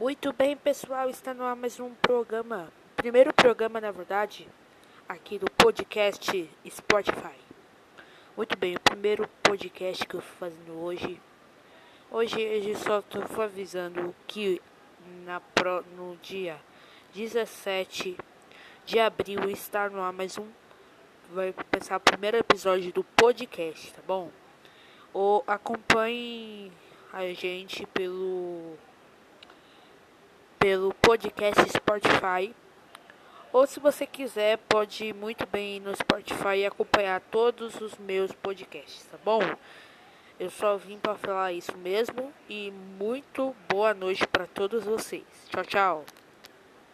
Muito bem, pessoal, está no ar mais um programa, primeiro programa, na verdade, aqui do podcast Spotify. Muito bem, o primeiro podcast que eu estou fazendo hoje. Hoje eu só estou avisando que na pro, no dia 17 de abril está no ar mais um. Vai começar o primeiro episódio do podcast, tá bom? Ou acompanhe a gente pelo pelo podcast Spotify. Ou se você quiser, pode ir muito bem no Spotify e acompanhar todos os meus podcasts, tá bom? Eu só vim para falar isso mesmo e muito boa noite para todos vocês. Tchau, tchau.